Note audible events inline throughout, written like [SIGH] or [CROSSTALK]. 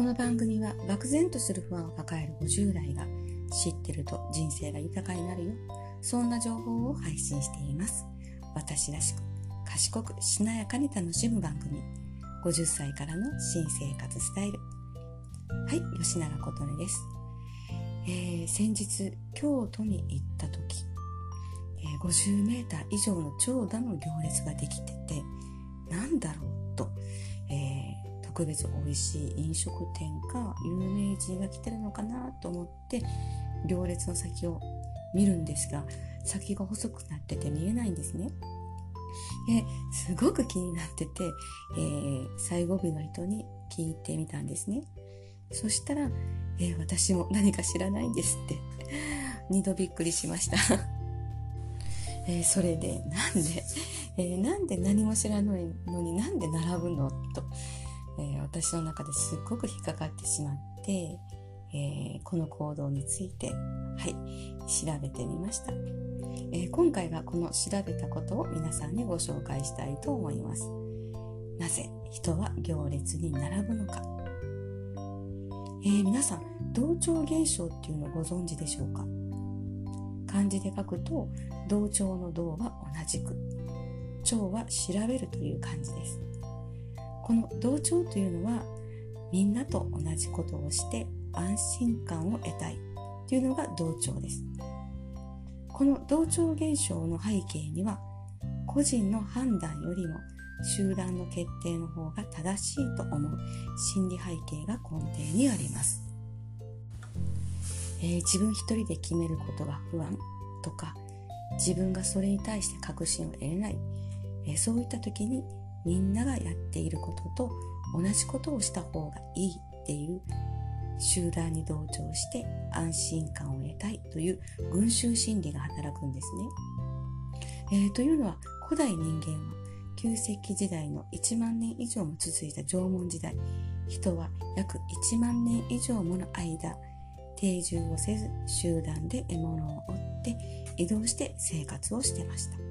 この番組は漠然とする不安を抱える50代が知ってると人生が豊かになるよ。そんな情報を配信しています。私らしく賢くしなやかに楽しむ番組。50歳からの新生活スタイル。はい吉永琴音です、えー、先日京都に行った時、えー、50メーター以上の長蛇の行列ができててなんだろうと、特別美味しい飲食店か有名人が来てるのかなと思って行列の先を見るんですが先が細くなってて見えないんですね。すごく気になってて、えー、最後尾の人に聞いてみたんですね。そしたら、えー、私も何か知らないんですって二度びっくりしました [LAUGHS] えー、それでなんで、えー、なんで何も知らないのになんで並ぶのと、えー、私の中ですっごく引っかかってしまって、えこの行動についてはい調べてみました、え今回はこの調べたことを皆さんにご紹介したいと思います。なぜ人は行列に並ぶのか、え皆さん同調現象っていうのをご存知でしょうか？漢字で書くと同調の同は同じく。調は調べるという漢字です。この同調というのはみんなと同じことをして安心感を得たいというのが同調です。この同調現象の背景には個人の判断よりも集団の決定の方が正しいと思う心理背景が根底にあります。えー、自分一人で決めることが不安とか自分がそれに対して確信を得れない、えー、そういった時にみんながやっていることと同じことをした方がいいっていう集団に同調して安心感を得たいという群衆心理が働くんですね。えー、というのは古代人間は旧石器時代の1万年以上も続いた縄文時代人は約1万年以上もの間定住をせず集団で獲物を追って移動して生活をしてました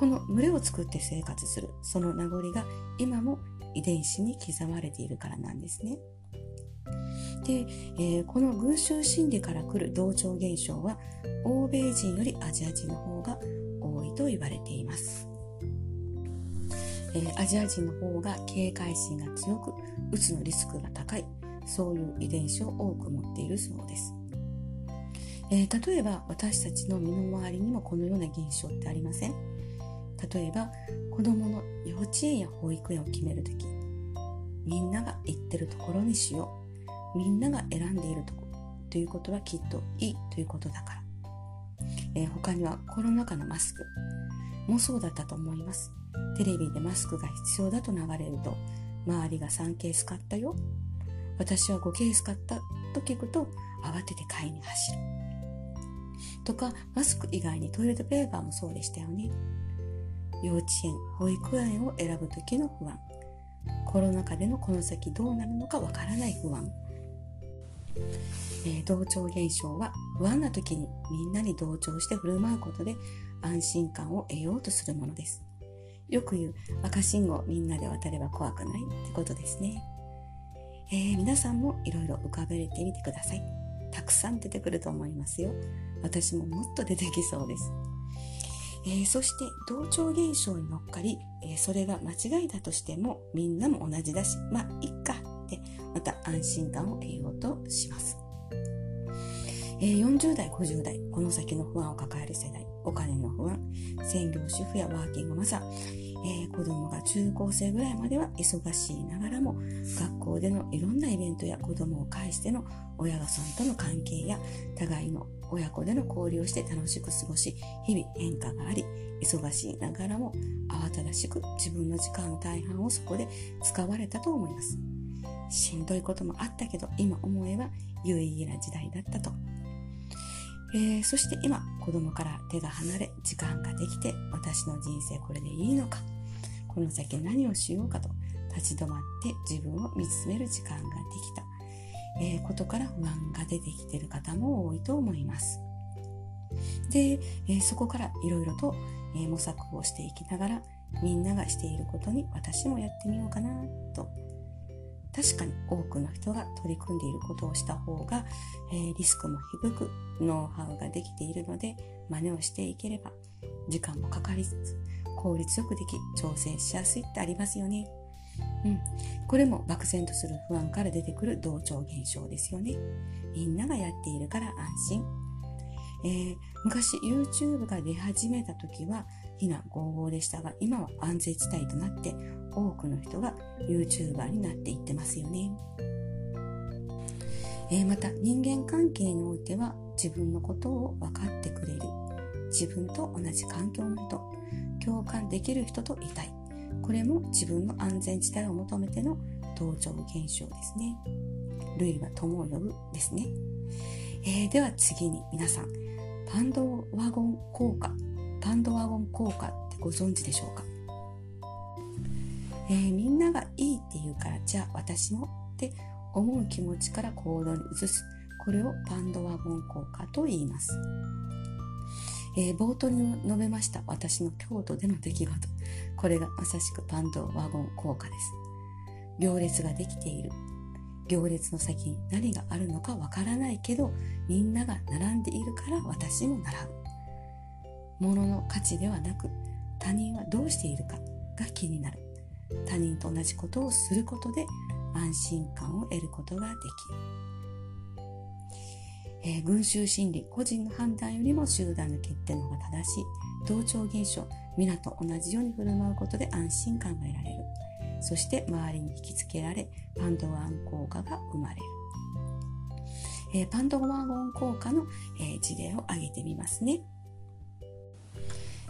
この群れを作って生活する。その名残が今も遺伝子に刻まれているからなんですね。で、えー、この群衆心理から来る同調現象は欧米人よりアジア人の方が多いと言われています、えー、アジア人の方が警戒心が強くうつのリスクが高いそういう遺伝子を多く持っているそうです。えー、例えば私たちの身の回りにもこのような現象ってありません？例えば子供の幼稚園や保育園を決める時みんなが行ってるところにしよう。みんなが選んでいるところ。ということはきっといいということだから、えー、他にはコロナ禍のマスク。もそうだったと思います。テレビでマスクが必要だと流れると周りが3ケース買ったよ。私は5ケース買ったと聞くと慌てて買いに走る。とか、マスク以外にトイレットペーパーもそうでしたよね。幼稚園、保育園を選ぶ時の不安。コロナ禍でのこの先どうなるのかわからない不安。えー、同調現象は不安な時にみんなに同調して振る舞うことで安心感を得ようとするものです。よく言う赤信号みんなで渡れば怖くないってことですね。えー、皆さんもいろいろ浮かべれてみてください。たくさん出てくると思いますよ。私ももっと出てきそうです。えー、そして同調現象に乗っかり、えー、それが間違いだとしてもみんなも同じだし、まあいっかってまた安心感を得ようとします。えー、40代、50代、この先の不安を抱える世代、お金の不安、専業主婦やワーキングマザー、えー、子供が中高生ぐらいまでは忙しいながらも学校でのいろんなイベントや子供を介しての親御さんとの関係や互いの親子での交流をして楽しく過ごし日々変化があり忙しいながらも慌ただしく自分の時間の大半をそこで使われたと思います。しんどいこともあったけど今思えば有意義な時代だったと。えー、そして今子供から手が離れ時間ができて私の人生これでいいのか。この先何をしようかと立ち止まって自分を見つめる時間ができた、えー、ことから不安が出てきてる方も多いと思いますで、えー、そこからいろいろと、え模索をしていきながらみんながしていることに私もやってみようかなと確かに多くの人が取り組んでいることをした方が、えー、リスクも低くノウハウができているので真似をしていければ時間もかかりつつ効率よくでき調整しやすいってありますよね。うん、これも漠然とする不安から出てくる同調現象ですよね。みんながやっているから安心。えー、昔 YouTube が出始めた時は非難合々でしたが今は安全地帯となって多くの人が YouTuber になっていってますよね。えー、また人間関係においては自分のことを分かってくれる自分と同じ環境の人共感できる人といたいこれも自分の安全地帯を求めての同調現象ですね。類は友を呼ぶですね、えー、では次に皆さんパンドワゴン効果。パンドワゴン効果ってご存知でしょうか、えー、みんながいいって言うからじゃあ私もって思う気持ちから行動に移す。これをパンドワゴン効果と言います。えー、冒頭に述べました。私の京都での出来事。これがまさしくパンドワゴン効果です。行列ができている。行列の先に何があるのかわからないけど、みんなが並んでいるから私も並ぶ。物の価値ではなく、他人はどうしているかが気になる。他人と同じことをすることで安心感を得ることができる。えー、群衆心理、個人の判断よりも集団の決定の方が正しい。同調現象、皆と同じように振る舞うことで安心感が得られる。そして周りに引きつけられ、パンドワン効果が生まれる。えー、パンドワン効果の、えー、事例を挙げてみますね。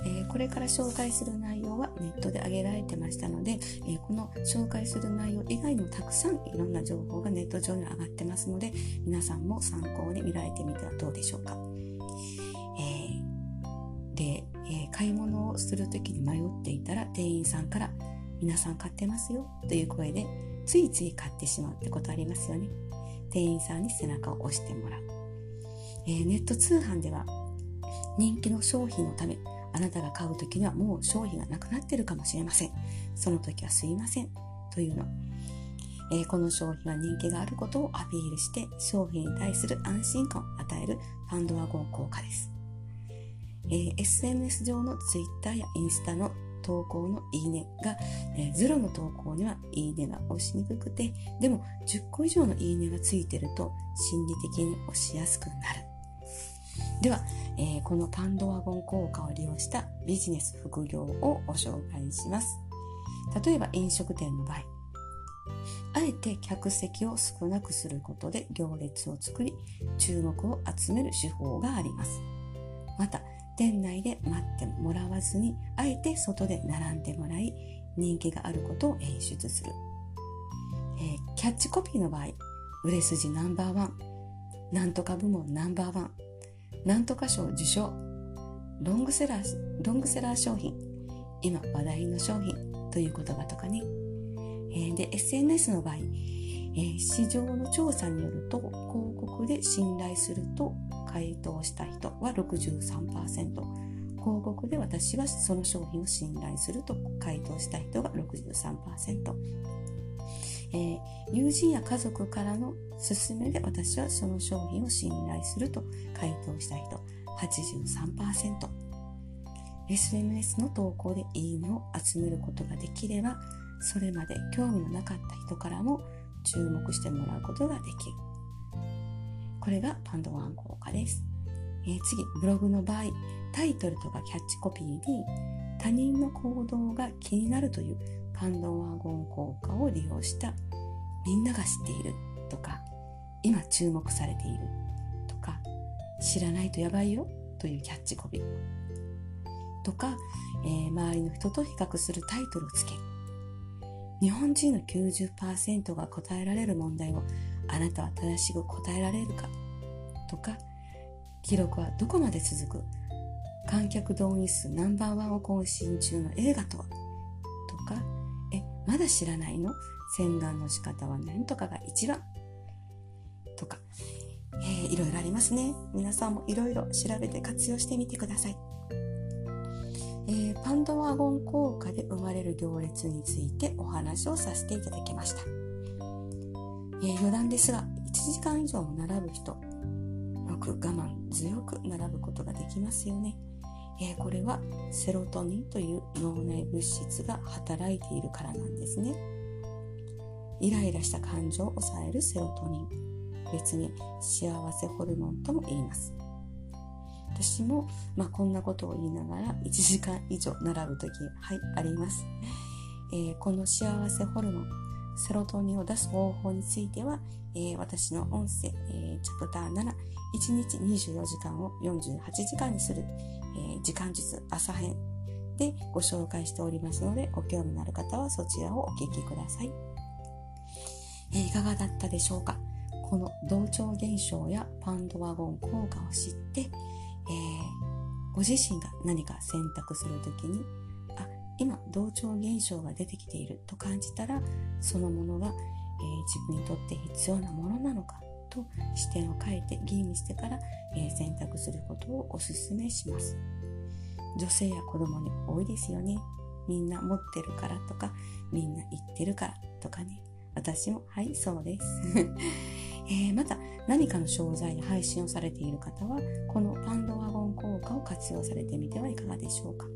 えー、これから紹介する内容はネットで上げられてましたので、えー、この紹介する内容以外にもたくさんいろんな情報がネット上に上がってますので皆さんも参考に見られてみてはどうでしょうか。えー、で、え買い物をする時に迷っていたら店員さんから皆さん買ってますよという声でついつい買ってしまうってことありますよね。店員さんに背中を押してもらう。えネット通販では人気の商品のためあなたが買う時にはもう商品がなくなってるかもしれません。その時はすいません。というの。えー、この商品は人気があることをアピールして商品に対する安心感を与えるパンドワゴン効果です。えー、SNS 上の Twitter やインスタの投稿のいいねが、えー、ゼロの投稿にはいいねが押しにくくて、でも10個以上のいいねがついてると心理的に押しやすくなる。では、えー、このパンドワゴン効果を利用したビジネス副業をご紹介します。例えば飲食店の場合、あえて客席を少なくすることで行列を作り、注目を集める手法があります。また、店内で待ってもらわずに、あえて外で並んでもらい、人気があることを演出する。えー、キャッチコピーの場合、売れ筋ナンバーワン、なんとか部門ナンバーワン、なんとか賞受賞。ロングセラーロングセラー商品。今話題の商品という言葉とかね、えー、で SNS の場合、えー、市場の調査によると広告で信頼すると回答した人は63%広告で私はその商品を信頼すると回答した人が63%えー、友人や家族からの勧めで私はその商品を信頼すると回答した人83%。SNS の投稿でいいねを集めることができれば、それまで興味のなかった人からも注目してもらうことができる。これがパンドワン効果です。えー、次、ブログの場合、タイトルとかキャッチコピーに他人の行動が気になるというパンドワゴン効果を利用したみんなが知っているとか今注目されているとか知らないとやばいよというキャッチコピー。とか、えー、周りの人と比較するタイトルをつける日本人の90%が答えられる問題をあなたは正しく答えられるかとか記録はどこまで続く観客動員数ナンバーワンを更新中の映画とは？まだ知らないの？洗顔の仕方は何とかが一番とか、えー、いろいろありますね。皆さんもいろいろ調べて活用してみてください。えー、パンドワゴン効果で生まれる行列についてお話をさせていただきました。えー、余談ですが、1時間以上も並ぶ人、よく我慢強く並ぶことができますよね。えー、これはセロトニンという脳内物質が働いているからなんですね。イライラした感情を抑えるセロトニン。別に幸せホルモンとも言います。私も、まあ、こんなことを言いながら1時間以上並ぶ時はいあります、えー、この幸せホルモンセロトニンを出す方法については、えー、私の音声、えー、チャプター7 1日24時間を48時間にする、え時間術朝編。でご紹介しておりますのでご興味のある方はそちらをお聞きください、えいかがだったでしょうか？この同調現象やパンドワゴン効果を知って、えー、ご自身が何か選択するときにあ今同調現象が出てきていると感じたらそのものが、えー、自分にとって必要なものなのかと視点を変えて吟味してから、えー、選択することをお勧めします。女性や子供に多いですよね。みんな持ってるからとかみんな言ってるからとかね。私もはいそうです。[LAUGHS] えー、また何かの商材で配信をされている方はこのパンドワゴン効果を活用されてみてはいかがでしょうか、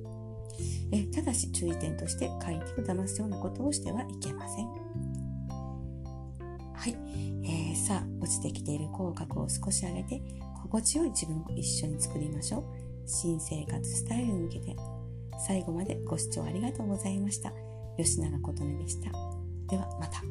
え、ただし注意点として買い手を騙すようなことをしてはいけません。はい、えー、さ落ちてきている口角を少し上げて心地よい自分を一緒に作りましょう。新生活スタイルに向けて。最後までご視聴ありがとうございました。吉永琴音でした。ではまた。